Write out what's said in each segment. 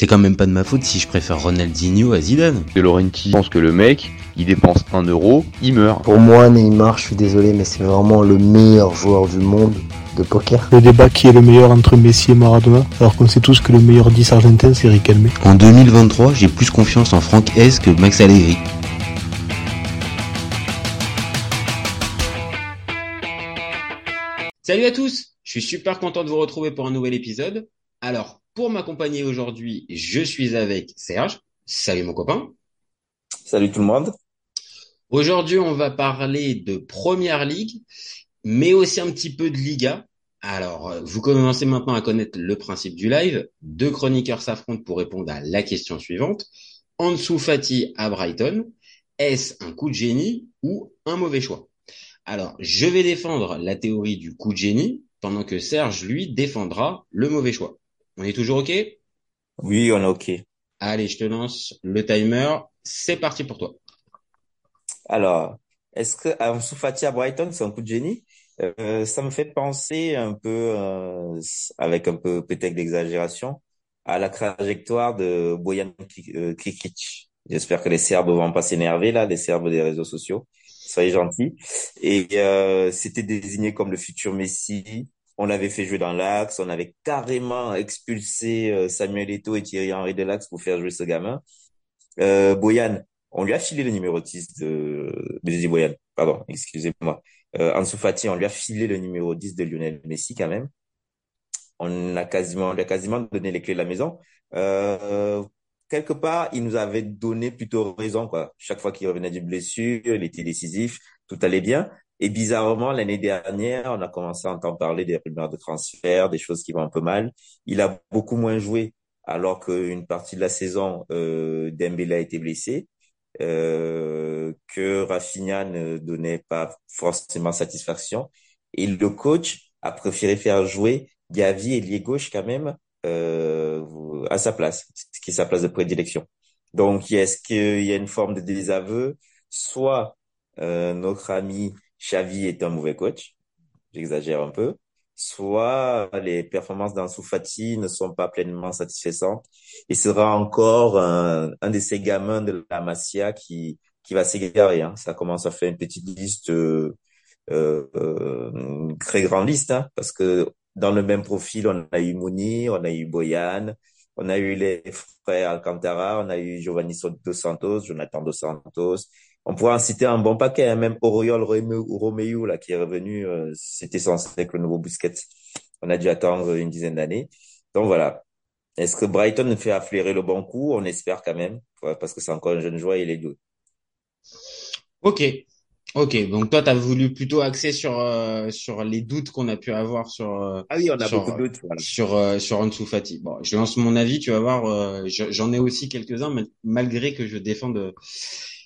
C'est quand même pas de ma faute si je préfère Ronaldinho à Zidane. De Laurenti pense que le mec, il dépense un euro, il meurt. Pour moi, Neymar, je suis désolé, mais c'est vraiment le meilleur joueur du monde de poker. Le débat qui est le meilleur entre Messi et Maradona, alors qu'on sait tous que le meilleur 10 argentin, c'est Riquelme. En 2023, j'ai plus confiance en Franck S que Max Allegri. Salut à tous, je suis super content de vous retrouver pour un nouvel épisode. Alors, pour m'accompagner aujourd'hui, je suis avec Serge. Salut mon copain. Salut tout le monde. Aujourd'hui, on va parler de Première Ligue, mais aussi un petit peu de Liga. Alors, vous commencez maintenant à connaître le principe du live. Deux chroniqueurs s'affrontent pour répondre à la question suivante. Ansu Fati à Brighton, est-ce un coup de génie ou un mauvais choix? Alors, je vais défendre la théorie du coup de génie, pendant que Serge, lui, défendra le mauvais choix. On est toujours OK? Oui, on est OK. Allez, je te lance le timer. C'est parti pour toi. Alors, est-ce que Ansu Fati à Brighton, c'est un coup de génie? Euh, Ça me fait penser un peu, euh, avec un peu peut-être d'exagération, à la trajectoire de Boyan euh, Kikic. J'espère que les Serbes vont pas s'énerver là, les Serbes des réseaux sociaux. Soyez gentils. Et c'était désigné comme le futur Messi on l'avait fait jouer dans l'axe, on avait carrément expulsé euh, Samuel Eto'o et Thierry Henry de l'axe pour faire jouer ce gamin. Euh, Boyan, on lui a filé le numéro 10 de, de Boyan, pardon, excusez-moi. Euh, Ansu Fati, on lui a filé le numéro 10 de Lionel Messi quand même. On a quasiment, on lui a quasiment donné les clés de la maison. Euh, quelque part, il nous avait donné plutôt raison, quoi. Chaque fois qu'il revenait du blessure, il était décisif, tout allait bien. Et bizarrement, l'année dernière, on a commencé à entendre parler des rumeurs de transfert, des choses qui vont un peu mal. Il a beaucoup moins joué, alors qu'une partie de la saison, euh, Dembélé a été blessé, euh, que Rafinha ne donnait pas forcément satisfaction. Et le coach a préféré faire jouer Gavi et lié gauche quand même euh, à sa place, ce qui est sa place de prédilection. Donc, est-ce qu'il y a une forme de désaveu? Soit euh, notre ami Xavi est un mauvais coach, j'exagère un peu, soit les performances d'Ansu Fati ne sont pas pleinement satisfaisantes et sera encore un, un de ces gamins de la Masia qui qui va s'égarer. Hein. Ça commence à faire une petite liste, euh, euh, une très grande liste, hein, parce que dans le même profil, on a eu Mouni, on a eu Boyan, on a eu les frères Alcantara, on a eu Giovanni Dos Santos, Jonathan Dos Santos, on pourrait en citer un bon paquet, hein, même Oriol Romeo là qui est revenu, euh, c'était censé être le nouveau Busquets. On a dû attendre une dizaine d'années. Donc voilà. Est-ce que Brighton fait afflairer le bon coup? On espère quand même, parce que c'est encore un jeune joueur et il est. Ok, ok. Donc toi, tu as voulu plutôt axer sur euh, sur les doutes qu'on a pu avoir sur. Euh, ah oui, on a beaucoup de doutes. Sur sur Ansu Fati. Bon, je lance mon avis. Tu vas voir. J'en ai aussi quelques uns, malgré que je défende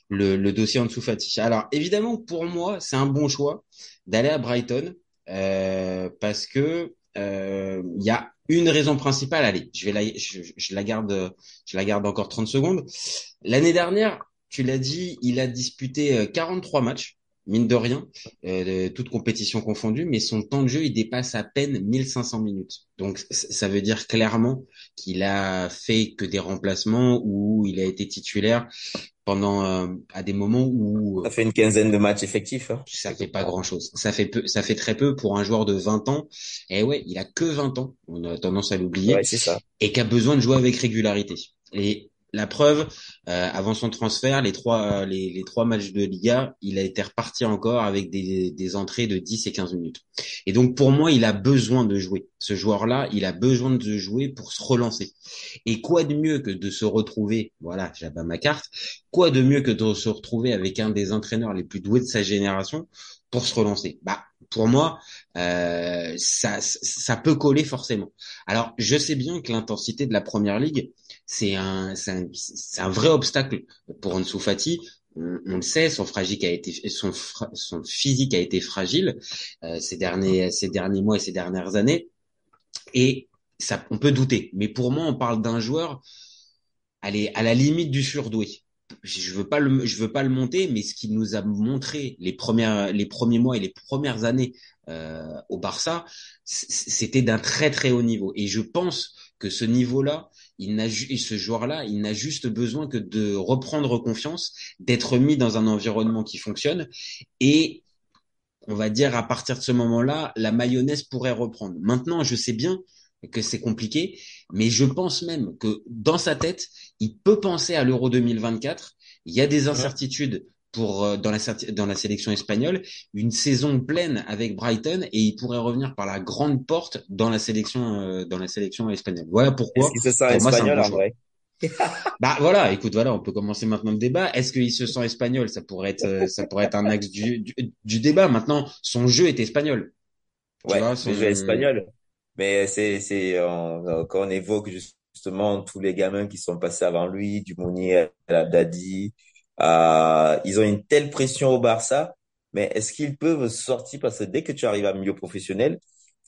le, dossier en dessous Fati. Alors évidemment pour moi c'est un bon choix d'aller à Brighton euh, parce que euh, il y a une raison principale. Allez, je vais la, je, la garde, je la garde encore 30 secondes. L'année dernière, tu l'as dit, il a disputé 43 euh, matchs mine de rien, euh, toute compétition confondue, mais son temps de jeu, il dépasse à peine 1500 minutes. Donc ça veut dire clairement qu'il a fait que des remplacements ou il a été titulaire pendant euh, à des moments où ça fait une quinzaine de matchs effectifs. Hein. Ça fait pas grand chose. Ça fait peu, ça fait très peu pour un joueur de 20 ans. Et ouais, il a que 20 ans. On a tendance à l'oublier. Ouais, c'est ça. Et qui a besoin de jouer avec régularité. Et la preuve, euh, avant son transfert, les trois, les, les, trois matchs de Liga, il a été reparti encore avec des, des, entrées de 10 et 15 minutes. Et donc pour moi, il a besoin de jouer. Ce joueur-là, il a besoin de jouer pour se relancer. Et quoi de mieux que de se retrouver, voilà, j'abats ma carte, quoi de mieux que de se retrouver avec un des entraîneurs les plus doués de sa génération pour se relancer? Bah pour moi, euh, ça, ça peut coller forcément. Alors, je sais bien que l'intensité de la première ligue, c'est un, c'est un, un, vrai obstacle pour Ansu Fati. On, le sait, son, fragile a été, son, son physique a été fragile euh, ces derniers, ces derniers mois et ces dernières années. Et ça, on peut douter. Mais pour moi, on parle d'un joueur, allez, à la limite du surdoué. Je veux pas le, je veux pas le monter, mais ce qu'il nous a montré les premières, les premiers mois et les premières années euh, au Barça, c'était d'un très très haut niveau. Et je pense que ce niveau-là, il n'a ce joueur-là, il n'a juste besoin que de reprendre confiance, d'être mis dans un environnement qui fonctionne et on va dire à partir de ce moment-là, la mayonnaise pourrait reprendre. Maintenant, je sais bien que c'est compliqué, mais je pense même que dans sa tête, il peut penser à l'Euro 2024. Il y a des incertitudes pour euh, dans la dans la sélection espagnole, une saison pleine avec Brighton et il pourrait revenir par la grande porte dans la sélection euh, dans la sélection espagnole. Voilà pourquoi. Est-ce qu'il se sent espagnol en vrai bah voilà, écoute, voilà, on peut commencer maintenant le débat. Est-ce qu'il se sent espagnol? Ça pourrait être, euh, ça pourrait être un axe du, du, débat. Maintenant, son jeu est espagnol. Ouais, son jeu est espagnol. Mais c'est, c'est quand on évoque justement tous les gamins qui sont passés avant lui, du Mounier à Dadi, euh, ils ont une telle pression au Barça, mais est-ce qu'ils peuvent sortir parce que dès que tu arrives à milieu professionnel,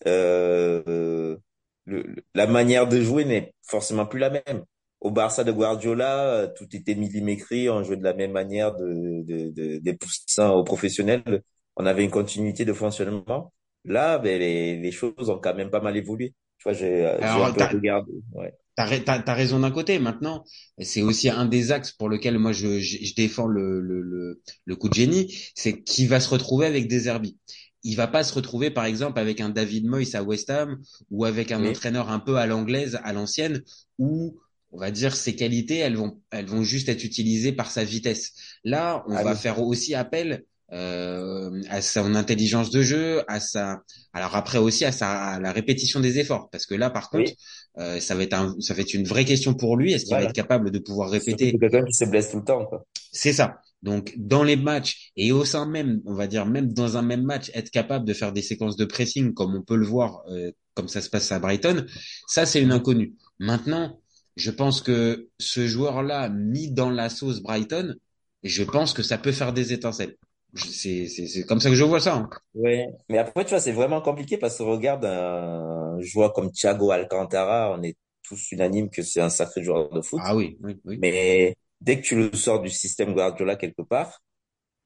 euh, le, la manière de jouer n'est forcément plus la même. Au Barça de Guardiola, tout était millimétré, on jouait de la même manière de, de, de, des poussins aux professionnels. On avait une continuité de fonctionnement. Là, ben, les, les choses ont quand même pas mal évolué. Tu vois, j'ai un peu regardé. Ouais. T'as as, raison d'un côté. Maintenant, c'est aussi un des axes pour lequel moi je, je, défends le, le, le, coup de génie, c'est qu'il va se retrouver avec des Herbie. Il va pas se retrouver, par exemple, avec un David Moyes à West Ham ou avec un entraîneur un peu à l'anglaise, à l'ancienne, où on va dire ses qualités, elles vont, elles vont juste être utilisées par sa vitesse. Là, on ah va faire aussi appel euh, à son intelligence de jeu, à sa, alors après aussi à sa, à la répétition des efforts, parce que là par contre, euh, ça va être un, ça va être une vraie question pour lui. Est-ce qu'il va être capable de pouvoir répéter Quelqu'un qui se blesse tout le temps. C'est ça. Donc dans les matchs et au sein même, on va dire même dans un même match, être capable de faire des séquences de pressing comme on peut le voir, euh, comme ça se passe à Brighton, ça c'est une inconnue. Maintenant, je pense que ce joueur-là mis dans la sauce Brighton, je pense que ça peut faire des étincelles. C'est comme ça que je vois ça. Hein. Oui, mais après, tu vois, c'est vraiment compliqué parce que regarde un joueur comme Thiago Alcantara, on est tous unanimes que c'est un sacré joueur de foot. Ah oui, oui, oui. Mais dès que tu le sors du système Guardiola quelque part,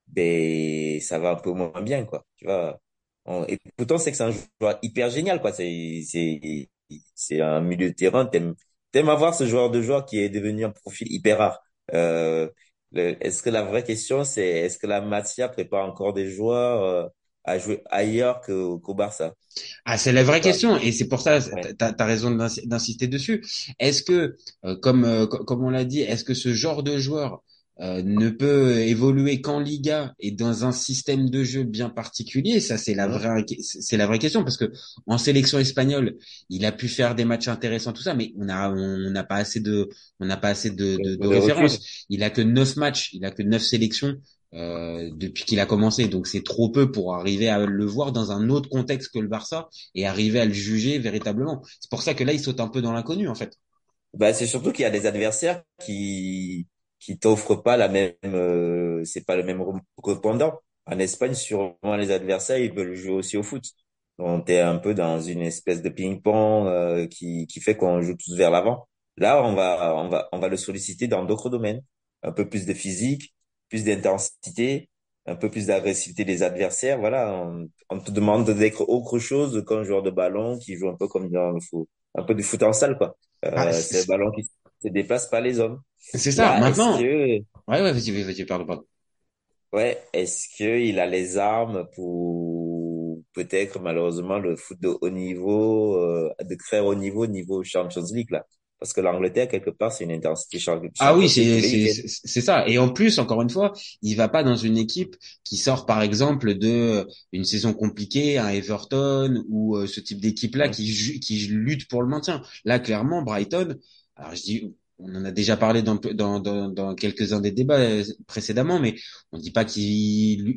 ben ça va un peu moins bien, quoi. Tu vois? et pourtant, c'est que c'est un joueur hyper génial, quoi. C'est c'est c'est un milieu de terrain. T'aimes t'aimes avoir ce joueur de joueur qui est devenu un profil hyper rare. Euh, est-ce que la vraie question, c'est est-ce que la Masia prépare encore des joueurs euh, à jouer ailleurs qu'au Barça? Ah, c'est la vraie question, et c'est pour ça, tu as, raison d'insister dessus. Est-ce que, euh, comme, euh, comme on l'a dit, est-ce que ce genre de joueur euh, ne peut évoluer qu'en Liga et dans un système de jeu bien particulier Ça, c'est la vraie, c'est la vraie question parce que en sélection espagnole, il a pu faire des matchs intéressants, tout ça, mais on a, on n'a pas assez de, on n'a pas assez de, de, de références. Il a que neuf matchs, il a que neuf sélections. Euh, depuis qu'il a commencé, donc c'est trop peu pour arriver à le voir dans un autre contexte que le Barça et arriver à le juger véritablement. C'est pour ça que là, il saute un peu dans l'inconnu en fait. Bah, c'est surtout qu'il y a des adversaires qui qui t'offre pas la même, euh, c'est pas le même répondant. En Espagne, sûrement les adversaires, ils veulent jouer aussi au foot. On est un peu dans une espèce de ping-pong euh, qui, qui fait qu'on joue tous vers l'avant. Là, on va, on va, on va le solliciter dans d'autres domaines. Un peu plus de physique, plus d'intensité, un peu plus d'agressivité des adversaires. Voilà, on, on te demande d'être autre chose qu'un joueur de ballon qui joue un peu comme dans le foot, un peu du foot en salle, quoi. Euh, ah, c'est le ballon qui se déplace pas les hommes. C'est ça. Maintenant. Ouais, ouais, vas-y, vas-y, pardon, pardon. Ouais, est-ce qu'il a les armes pour peut-être malheureusement le foot de haut niveau, euh, de très haut niveau, niveau Champions League là? Parce que l'Angleterre quelque part c'est une intensité Ah oui, c'est c'est ça. Et en plus, encore une fois, il va pas dans une équipe qui sort par exemple de une saison compliquée, un Everton ou euh, ce type d'équipe là qui qui lutte pour le maintien. Là, clairement, Brighton. Alors je dis on en a déjà parlé dans, dans, dans, dans quelques-uns des débats euh, précédemment, mais on ne dit pas qu'il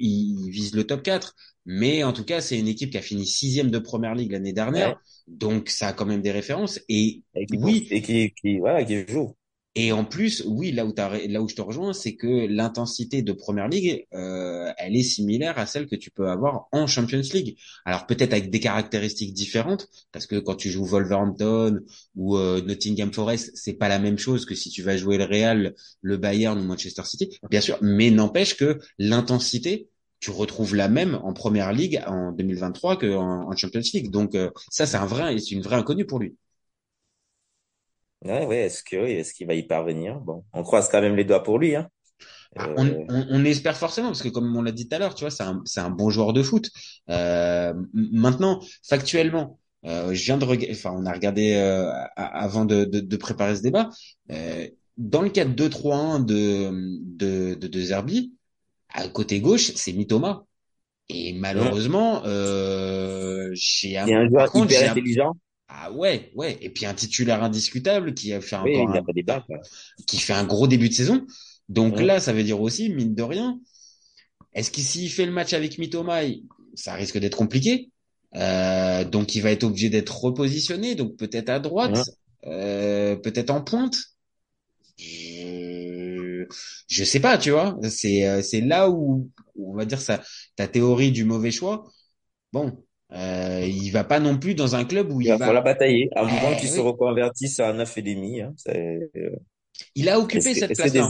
vise le top 4. Mais en tout cas, c'est une équipe qui a fini sixième de Première Ligue l'année dernière, donc ça a quand même des références. Et, oui, et qui, qui, voilà, qui joue. Et en plus, oui, là où, là où je te rejoins, c'est que l'intensité de Première Ligue, euh, elle est similaire à celle que tu peux avoir en Champions League. Alors peut-être avec des caractéristiques différentes, parce que quand tu joues Wolverhampton ou euh, Nottingham Forest, c'est pas la même chose que si tu vas jouer le Real, le Bayern ou Manchester City, bien sûr. Mais n'empêche que l'intensité, tu retrouves la même en Première Ligue en 2023 qu'en en Champions League. Donc euh, ça, c'est un vrai, c'est une vraie inconnue pour lui. Ouais, ouais, est-ce que, est-ce qu'il va y parvenir? Bon, on croise quand même les doigts pour lui, hein. Ah, on, Euh, on- on espère forcément parce que comme on l'a dit tout à l'heure, tu vois, c'est un, c'est un bon joueur de foot. Euh, maintenant, factuellement, euh, je viens de regarder, enfin, on a regardé euh, avant de, de, de préparer ce débat. Euh, dans le 4-2-3-1 de de de, de Zerbi, à côté gauche, c'est Mitoma. Et malheureusement, euh, j'ai un, un joueur contre, hyper intelligent. Ah ouais, ouais, et puis un titulaire indiscutable qui a fait Oui, a un, pas débat, quoi. qui fait un gros début de saison. Donc là, ça veut dire aussi, mine de rien, est-ce qu'il s'il fait le match avec Mitoma, il- ça risque d'être compliqué? Euh, donc il va être obligé d'être repositionné, donc peut-être à droite, euh, peut-être en pointe? Je... je sais pas, tu vois. C'est euh, c'est là où, où on va dire ça, ta théorie du mauvais choix. Bon, euh, il va pas non plus dans un club où Il il va falloir va. batailler, à moins Eh qu'il se oui, reconvertisse à un hein. C'est, euh, il a occupé cette place-là.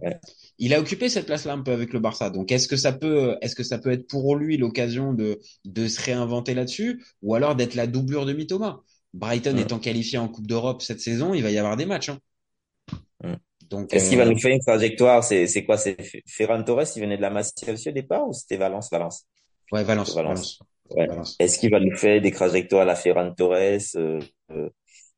Ouais. Il a occupé cette place-là un peu avec le Barça. Donc est-ce que ça peut, est-ce que ça peut être pour lui l'occasion de de se réinventer là-dessus, ou alors d'être la doublure de Mitoma? Brighton étant qualifié en Coupe d'Europe cette saison, il va y avoir des matchs. hein. Donc Est-ce qu'il va euh, nous faire une trajectoire? C'est, quoi? C'est Ferran Torres, il venait de la aussi au départ ou c'était Valence? Valence. ouais, Valence. Valence, Ouais. Est-ce qu'il va nous faire des trajectoires à la Ferran Torres, euh, euh,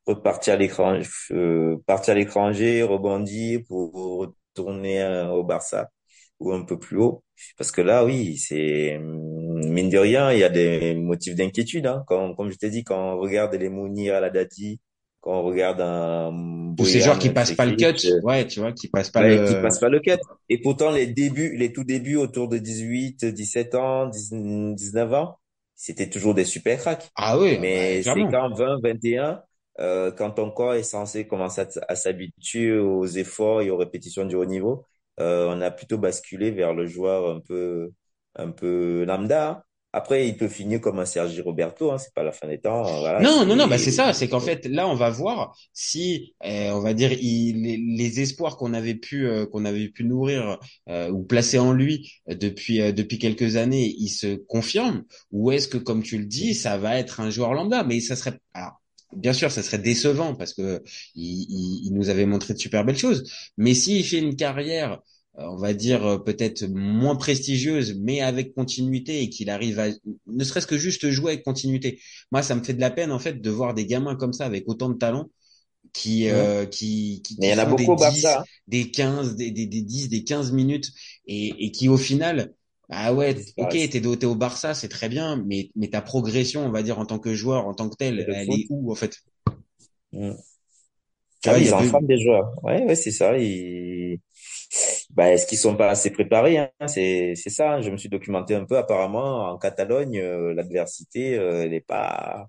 repartir à l'étranger, euh, partir à l'étranger, rebondir pour retourner euh, au Barça ou un peu plus haut? Parce que là, oui, c'est, hum, mine de rien, il y a des motifs d'inquiétude, hein. Comme, comme je t'ai dit, quand on regarde les Mounir à la Dadi, quand on regarde un Ou ces joueurs qui passent pas le cut, ouais, tu vois, qui passent pas Ouais, qui le. passe pas le cut. Et pourtant, les débuts, les tout débuts autour de 18, 17 ans, 10 19 ans, c'était toujours des super cracks. Ah oui, bah, Mais c'est clairement. quand 20, 21, euh, quand ton corps est censé commencer à, à s'habituer aux efforts et aux répétitions du haut niveau, euh, on a plutôt basculé vers le joueur un peu, un peu lambda. Hein. Après, il peut finir comme un Sergi Roberto, hein, c'est pas la fin des temps. Voilà, Non, non, non, bah c'est ça, c'est qu'en fait là on va voir si euh, on va dire il, les, les espoirs qu'on avait pu euh, qu'on avait pu nourrir euh, ou placer en lui euh, depuis euh, depuis quelques années, ils se confirment ou est-ce que comme tu le dis, ça va être un joueur lambda, mais ça serait alors bien sûr, ça serait décevant parce que il, il, il nous avait montré de super belles choses, mais s'il fait une carrière on va dire euh, peut-être moins prestigieuse, mais avec continuité et qu'il arrive à ne serait-ce que juste jouer avec continuité. Moi, ça me fait de la peine en fait de voir des gamins comme ça avec autant de talent qui euh, qui, qui Mais il qui y en a des beaucoup au 10, Barça. hein. des 15, des, des, des 10, des 15 minutes et, et qui au final ah ouais, ok, t'es doté au Barça, c'est très bien, mais mais ta progression, on va dire en tant que joueur, en tant que tel, elle foot. est où en fait? Hum. Tu Ah y ils enflamment des joueurs. Ouais, ouais, c'est ça. Ils... Bah, est-ce qu'ils sont pas assez préparés, hein? C'est, c'est ça. hein. Je me suis documenté un peu. Apparemment, en Catalogne, euh, l'adversité, euh, elle est pas,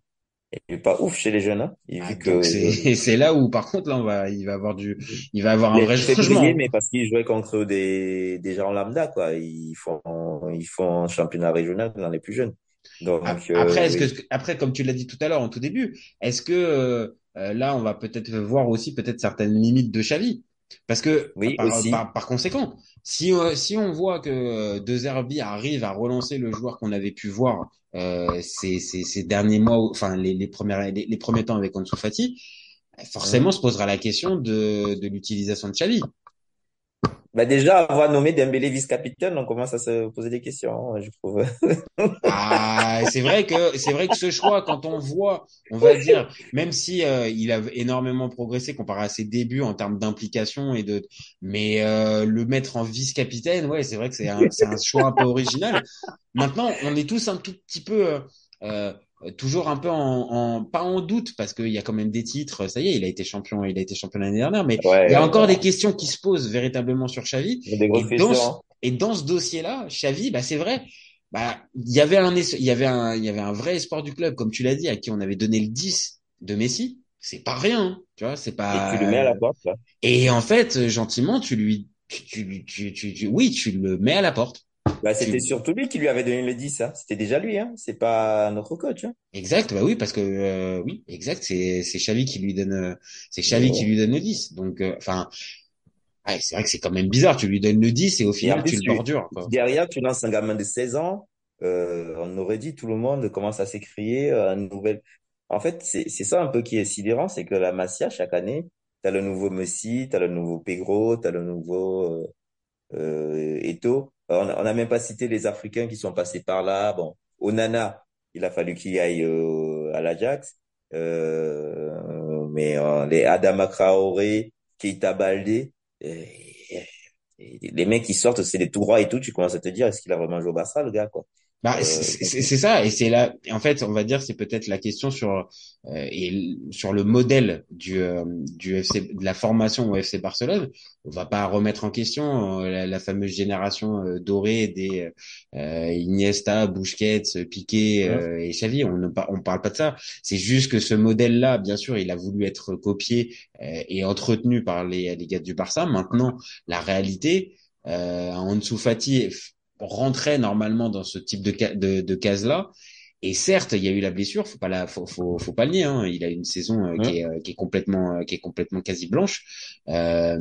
elle est pas ouf chez les jeunes, hein. Et ah, vu donc que c'est là où par contre là on va il va avoir du il va avoir un vrai changement. mais parce qu'ils jouaient contre des, des gens lambda, quoi. Ils font, ils font un championnat régional dans les plus jeunes. Donc, euh, Après, est-ce oui. que, après, comme tu l'as dit tout à l'heure en tout début, est-ce que là, on va peut-être voir aussi peut-être certaines limites de Xavi? Parce que Oui, par, aussi. par, par conséquent, si, euh, si on voit que euh, De Zerbi arrive à relancer le joueur qu'on avait pu voir euh, ces, ces, ces derniers mois, enfin les, les, premières, les, les premiers temps avec Ansu Fati, forcément Hum. se posera la question de, de l'utilisation de Xavi. Bah, déjà, avoir nommé Dembélé vice-capitaine, on commence à se poser des questions, je trouve. Ah, c'est vrai que c'est vrai que ce choix, quand on voit, on va dire, même si euh, il a énormément progressé comparé à ses débuts en termes d'implication et de, mais euh, le mettre en vice-capitaine, ouais, c'est vrai que c'est un un choix un peu original. Maintenant, on est tous un tout petit peu euh, euh, toujours un peu en, en pas en doute parce qu'il y a quand même des titres. Ça y est, il a été champion, il a été champion l'année dernière, mais Ouais, il y a ouais, encore des questions qui se posent véritablement sur Xavi. Et dans hein. et dans ce dossier-là, Xavi, bah c'est vrai, bah il y avait un il y avait un il y avait un vrai espoir du club, comme tu l'as dit, à qui on avait donné le 10 de Messi. C'est pas rien, hein, tu vois, c'est Et tu le mets à pas. la porte, là. Et en fait, euh, gentiment, tu lui, tu, tu, tu, tu- tu- oui, tu le mets à la porte. Bah, c'était Tu, surtout lui qui lui avait donné le 10, hein. C'était déjà lui, hein. C'est pas notre coach, hein. exact, bah oui, parce que euh, oui, exact, c'est c'est Xavi qui lui donne, euh, c'est Xavi qui Et, lui donne le 10. Donc, euh, enfin, ouais, c'est vrai que c'est quand même bizarre. Tu lui donnes le 10 et au final, tu le tu, bordures, quoi. derrière, tu lances un gamin de 16 ans, euh, on aurait dit tout le monde commence à s'écrier, euh, une nouvelle. En fait, c'est, c'est ça un peu qui est sidérant, c'est que la Masia, chaque année, t'as le nouveau Messi, t'as le nouveau Pedro, t'as le nouveau euh, euh, Eto'o. On n'a même pas cité les Africains qui sont passés par là. Bon, Onana, il a fallu qu'il aille euh, à l'Ajax. Euh, mais euh, les Adama Traoré, Keita Baldé, les mecs qui sortent, c'est des tout et tout. Tu commences à te dire, est-ce qu'il a vraiment joué au Barça, le gars, quoi? Bah, euh, c'est ça, et c'est là. En fait, on va dire, c'est peut-être la question sur euh, et sur le modèle du euh, du FC de la formation au FC Barcelone. On va pas remettre en question la, la, fameuse génération dorée des Iniesta, Busquets, Piqué et Xavi. On ne on parle pas de ça. C'est juste que ce modèle-là, bien sûr, il a voulu être copié et entretenu par les les gars du Barça. Maintenant, la réalité. Euh, Ansu Fati rentrait normalement dans ce type de, de, de case-là. Et certes, il y a eu la blessure, faut pas la, faut, faut, faut pas le nier. Hein. Il a une saison euh, qui, est, euh, qui, est, complètement, euh, qui est complètement quasi blanche. Euh,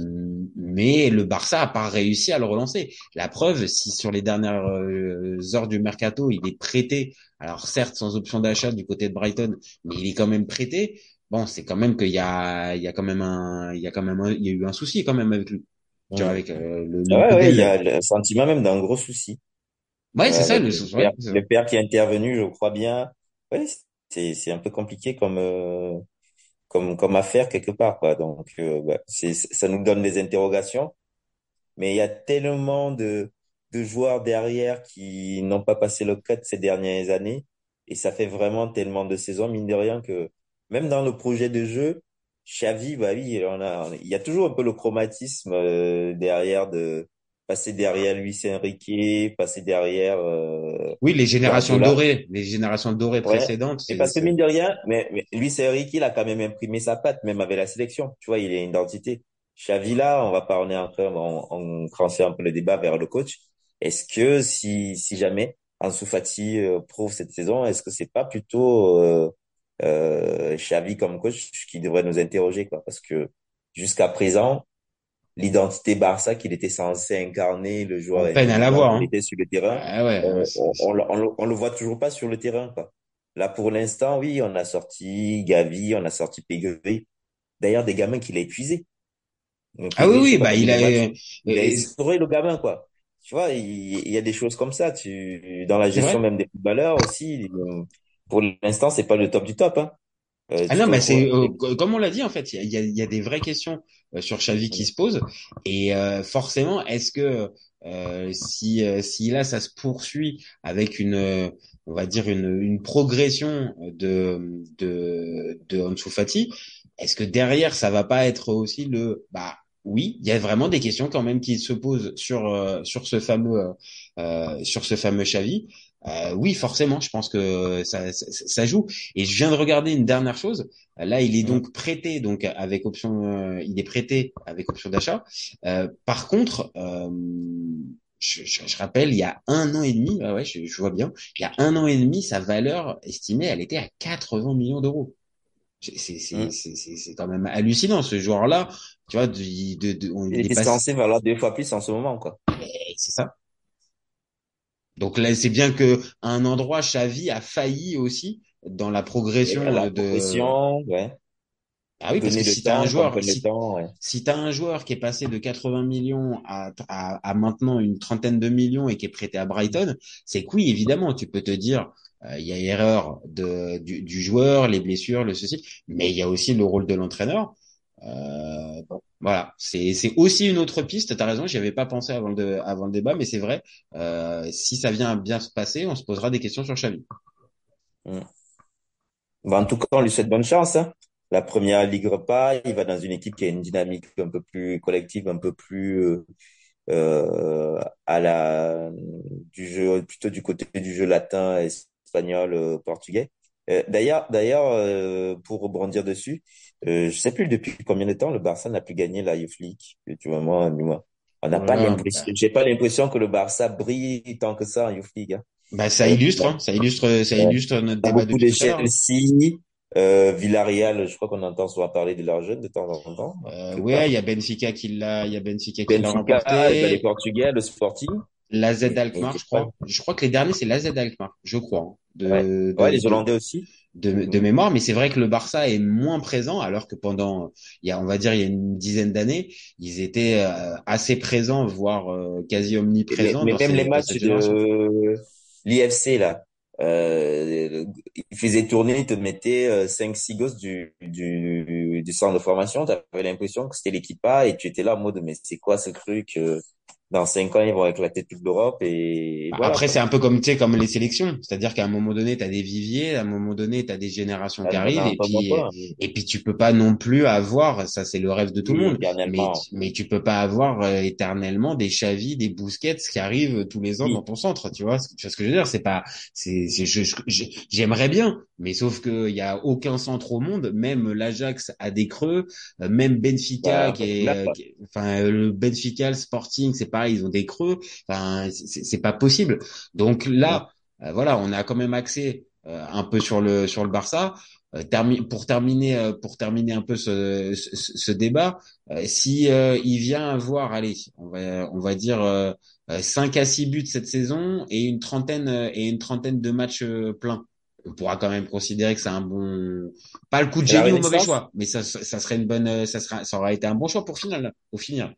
mais le Barça a pas réussi à le relancer. La preuve, si sur les dernières heures du mercato, il est prêté, alors certes sans option d'achat du côté de Brighton, mais il est quand même prêté. Bon, c'est quand même qu'il y a, il y a quand même un, il y a quand même, il y a eu un souci quand même avec lui. Tu vois, avec euh, le, le ouais, ouais, il y a le sentiment même d'un gros souci. Ouais, c'est ça, le, père, le père qui est intervenu, je crois bien. Ouais, c'est c'est un peu compliqué comme euh, comme comme affaire quelque part quoi. Donc euh, bah, c'est ça nous donne des interrogations, mais il y a tellement de de joueurs derrière qui n'ont pas passé le cut ces dernières années et ça fait vraiment tellement de saisons mine de rien que même dans le projet de jeu, Xavi, bah oui, on a, il y a toujours un peu le chromatisme euh, derrière de passer derrière Luis Enrique, passer derrière. Euh, oui, les générations dorées, les générations dorées précédentes. C'est parce que mine de rien, mais, mais Luis Enrique, il a quand même imprimé sa patte, même avec la sélection. Tu vois, il a une identité. Xavi là, on va pas, on est encore, on, on transfère un peu le débat vers le coach. Est-ce que si si jamais Ansu Fati euh, prouve cette saison, est-ce que c'est pas plutôt euh, Xavi comme coach qui devrait nous interroger quoi. Parce que jusqu'à présent l'identité Barça qu'il était censé incarner le joueur peine à l'avoir hein. était sur le terrain. Ah ouais, on, on, on, on, le voit toujours pas sur le terrain quoi. Là pour l'instant oui on a sorti Gavi on a sorti Peggy d'ailleurs des gamins qu'il a épuisés. Ah oui oui bah il a il a instauré le gamin quoi. Tu vois il, y a des choses comme ça. Tu dans la gestion même des footballeurs aussi pour l'instant, c'est pas le top du top. Hein. Euh, ah non, mais c'est euh, comme on l'a dit en fait, il y a, y a, des vraies questions euh, sur Xavi qui se posent et euh, forcément, est-ce que si si là ça se poursuit avec une on va dire une, une progression de de de Ansu Fati, est-ce que derrière ça va pas être aussi le bah oui, il y a vraiment des questions quand même qui se posent sur sur ce fameux sur ce fameux Xavi. Euh, oui, forcément, je pense que ça, ça, ça, joue. Et je viens de regarder une dernière chose. Là, il est donc prêté, donc avec option, euh, il est prêté avec option d'achat. Euh, par contre, euh, je, je, je, rappelle, il y a un an et demi, ouais, je, je, vois bien, il y a un an et demi, sa valeur estimée, elle était à 80 millions d'euros. C'est c'est quand même hallucinant ce joueur-là. Tu vois, de, de, de on, il, est censé valoir deux fois plus en ce moment, quoi. C'est ça. Donc là, c'est bien que à un endroit, Xavi a failli aussi dans la progression la de. Progression, ouais. Ah oui, parce que si t'as un joueur, si, ouais. si t'as un joueur qui est passé de 80 millions à, à, à, maintenant une trentaine de millions et qui est prêté à Brighton, c'est que oui, évidemment, tu peux te dire, il y a erreur de, du, du, joueur, les blessures, le ceci, mais il y a aussi le rôle de l'entraîneur. Euh, bon, voilà, c'est c'est aussi une autre piste. T'as raison, j'y avais pas pensé avant le avant le débat, mais c'est vrai. Euh, si ça vient bien se passer, on se posera des questions sur Xavi. Mmh. en tout cas, on lui souhaite bonne chance. Hein. La première ligue repas, il va dans une équipe qui a une dynamique un peu plus collective, un peu plus euh, euh à la du jeu plutôt du côté du jeu latin, espagnol, euh, portugais. Euh, d'ailleurs, d'ailleurs, euh, pour rebondir dessus, je sais plus depuis combien de temps le Barça n'a plus gagné la Youth League. Tu vois, moi, moi on n'a pas l'impression, j'ai pas l'impression que le Barça brille tant que ça en Youth League. Hein. Bah, ça illustre, hein, ça illustre, ça illustre notre débat de, de Chelsea, euh, Villarreal, je crois qu'on entend souvent parler de leur jeune de temps en temps. Euh, ouais, il y a Benfica qui l'a, il y a Benfica qui l'a remporté. les Portugais, le Sporting. L'AZ Alkmaar, je crois. Je crois que les derniers, c'est l'AZ Alkmaar, je crois. Hein, de, ouais. de, ouais les Hollandais aussi. de, de mémoire, mais c'est vrai que le Barça est moins présent, alors que pendant, il y a, on va dire, il y a une dizaine d'années, ils étaient euh, assez présents, voire euh, quasi omniprésents. Mais, même ces- les matchs de l'IFC, là, euh, ils faisaient tourner, ils te mettaient euh, 5-6 gosses du, du, du centre de formation. Tu avais l'impression que c'était l'équipe A et tu étais là en mode, mais c'est quoi ce truc? euh, Dans 5 ans, ils vont éclater toute l'Europe et, et Bah, voilà. Après, c'est un peu comme, tu sais, comme les sélections. C'est-à-dire qu'à un moment donné, tu as des viviers, à un moment donné, tu as des générations qui Ça arrivent, et pas puis, pas. et puis tu peux pas non plus avoir, ça c'est le rêve de tout le monde, mais, mais tu peux pas avoir euh, éternellement des Xavi, des Busquets qui arrivent tous les ans Oui. dans ton centre, tu vois, tu vois ce que je veux dire, c'est pas, c'est, j'aimerais bien, mais sauf que il y a aucun centre au monde, même l'Ajax a des creux, euh, même Benfica qui est, qui enfin euh, le Benfica, le Sporting, c'est pareil, ils ont des creux, enfin c'est pas possible. Donc là, euh, voilà, on a quand même accès euh, un peu sur le sur le Barça. Euh, termi- pour terminer euh, pour terminer un peu ce, ce, ce débat, euh, si euh, il vient avoir, allez, on va on va dire euh, euh, 5 à 6 buts cette saison et une trentaine et une trentaine de matchs euh, pleins. On pourra quand même considérer que c'est un bon, pas le coup de génie ou mauvais choix, mais ça, ça ça serait une bonne, ça sera, ça aura été un bon choix pour final, au final.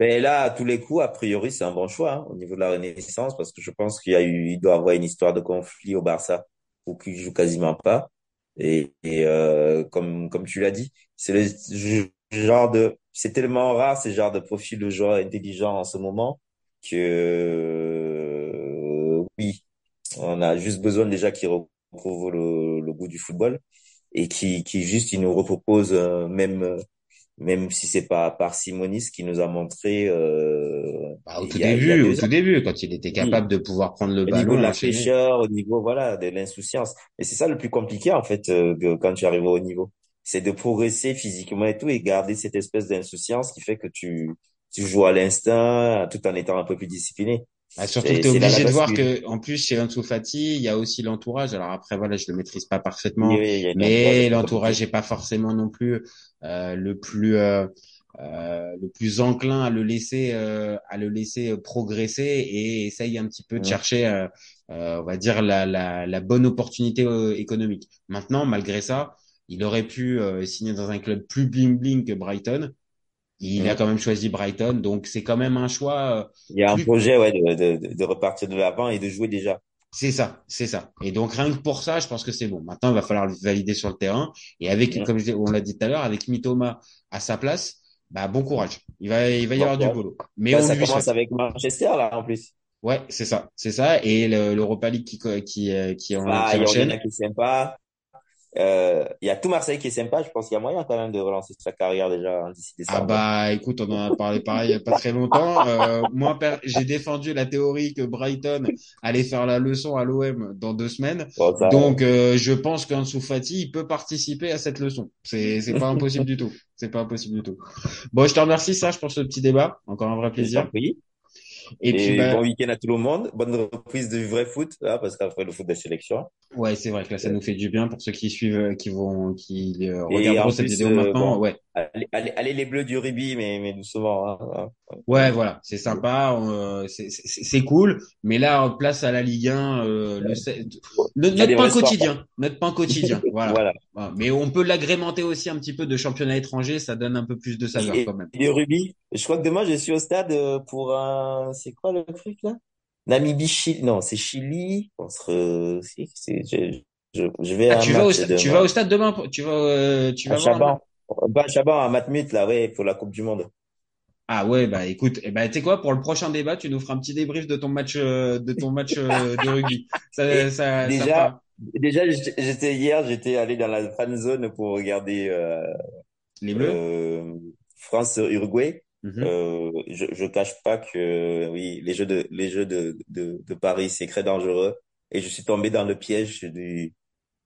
Mais là, à tous les coups, a priori, c'est un bon choix hein, au niveau de la Renaissance parce que je pense qu'il y a eu, il doit avoir une histoire de conflit au Barça où qu'il joue quasiment pas. Et, et euh, comme comme tu l'as dit, c'est le genre de, c'est tellement rare ce genre de profil de joueur intelligent en ce moment que euh, oui, on a juste besoin déjà qu'il retrouve le, le goût du football et qui qui juste il nous repropose euh, même même si c'est pas parcimonie ce qu'il nous a montré euh, Bah, au tout a, début, au tout ans. début, quand il était Oui. capable de pouvoir prendre le Au niveau ballon, de la fraîcheur, au niveau voilà de l'insouciance. Et c'est ça le plus compliqué en fait euh, quand tu arrives au niveau, c'est de progresser physiquement et tout et garder cette espèce d'insouciance qui fait que tu tu joues à l'instinct tout en étant un peu plus discipliné. Bah, surtout que tu es obligé de voir que, en plus, chez Ansu Fati, il y a aussi l'entourage. Alors après, voilà, je le maîtrise pas parfaitement, oui, mais l'entourage compliqué. est pas forcément non plus euh, le plus euh, euh, le plus enclin à le laisser euh, à le laisser progresser et essaye un petit peu de chercher, euh, euh, on va dire la la, la bonne opportunité euh, économique. Maintenant, malgré ça, il aurait pu euh, signer dans un club plus bling bling que Brighton. Il a Mhm. quand même choisi Brighton, donc c'est quand même un choix euh, Il y a un projet ouais de, de, de repartir de l'avant et de jouer déjà. C'est ça, c'est ça. Et donc rien que pour ça, je pense que c'est bon. Maintenant, il va falloir le valider sur le terrain. Et avec, Mhm. comme je, on l'a dit tout à l'heure, avec Mitoma à sa place, bah bon courage. Il va, il va y Bon avoir du boulot. Mais Là, on ça lui commence souhaite. avec Manchester là en plus. Ouais, c'est ça, c'est ça. Et le- l'Europa League qui, qui, euh, qui, en, Ah, qui il y en il y en enchaîne. a qui est Euh, il y a tout Marseille qui est sympa. Je pense qu'il y a moyen quand même de relancer sa carrière déjà d'ici Ah bah écoute, on en a parlé pareil il y a pas très longtemps. Euh, moi, j'ai défendu la théorie que Brighton allait faire la leçon à l'OM dans deux semaines. Bon, ça, Donc euh, je pense qu'Ansu Fati il peut participer à cette leçon. C'est c'est pas impossible du tout. C'est pas impossible du tout. Bon, je te remercie Serge pour ce petit débat. Encore un vrai plaisir. prie. Et puis bah bon week-end à tout le monde. Bonne reprise du vrai foot, hein, parce qu'après le foot de sélection. ouais, c'est vrai que là ça nous fait du bien pour ceux qui suivent, euh, qui vont, qui euh, regarderont cette plus, vidéo euh, maintenant. bon, Ouais. allez, allez, allez les bleus du rugby, mais, mais doucement. Hein, hein. Ouais, voilà, c'est sympa, euh, c'est cool, mais là, place à la Ligue 1, euh, le, notre, pain quotidien, notre pain quotidien, voilà. Voilà. Mais on peut l'agrémenter aussi un petit peu de championnat étranger, ça donne un peu plus de saveur Et, quand même. et rugby. Je crois que demain, je suis au stade euh, pour un, c'est quoi le truc là? Namibie, Chili. Non, c'est Chili. Si, je, je, je vais Ah, à tu vas au, match sta- tu vas au stade demain, pour- tu vas, euh, tu À vas match. Chaban. À Chaban, à Matmut, là, ouais, pour la Coupe du Monde. Ah ouais, bah écoute, eh ben, tu sais quoi, pour le prochain débat, tu nous feras un petit débrief de ton match, euh, de ton match euh, de rugby. Ça, Et ça, déjà, déjà, j'étais hier, j'étais allé dans la fan zone pour regarder euh, les bleus. euh, France-Uruguay. Mhm. Euh, je, je cache pas que oui, les jeux de les jeux de de, de Paris c'est très dangereux et je suis tombé dans le piège du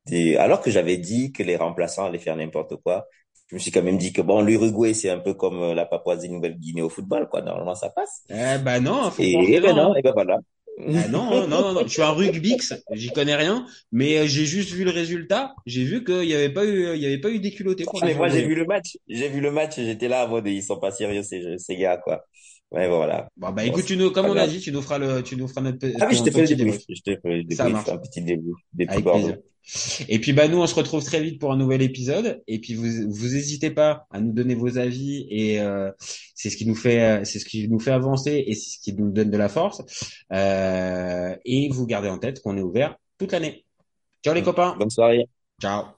des alors que j'avais dit que les remplaçants allaient faire n'importe quoi. Je me suis quand même dit que bon, l'Uruguay c'est un peu comme euh, la Papouasie-Nouvelle-Guinée au football quoi. Normalement ça passe. Eh ben non, faut Et, et ben non. non, hein. et ben voilà. Ah non, non, non, non, je suis un rugbix, j'y connais rien, mais euh, j'ai juste vu le résultat, j'ai vu qu'il n'y avait pas eu, il y avait pas eu des culottés pour Mais moi j'ai vu le match, j'ai vu le match, j'étais là en mode ils sont pas sérieux ces ces gars quoi. Ouais voilà. Bon bah écoute, tu nous, comme on a grave. dit, tu nous feras le, tu nous feras notre, Ah oui, je ton fais le petit débrief. Je le débrief, marche, un petit débrief avec plaisir. Et puis bah nous on se retrouve très vite pour un nouvel épisode. Et puis vous vous hésitez pas à nous donner vos avis et euh, c'est ce qui nous fait c'est ce qui nous fait avancer et c'est ce qui nous donne de la force. Euh, et vous gardez en tête qu'on est ouvert toute l'année. Ciao les copains. Bonne soirée. Ciao.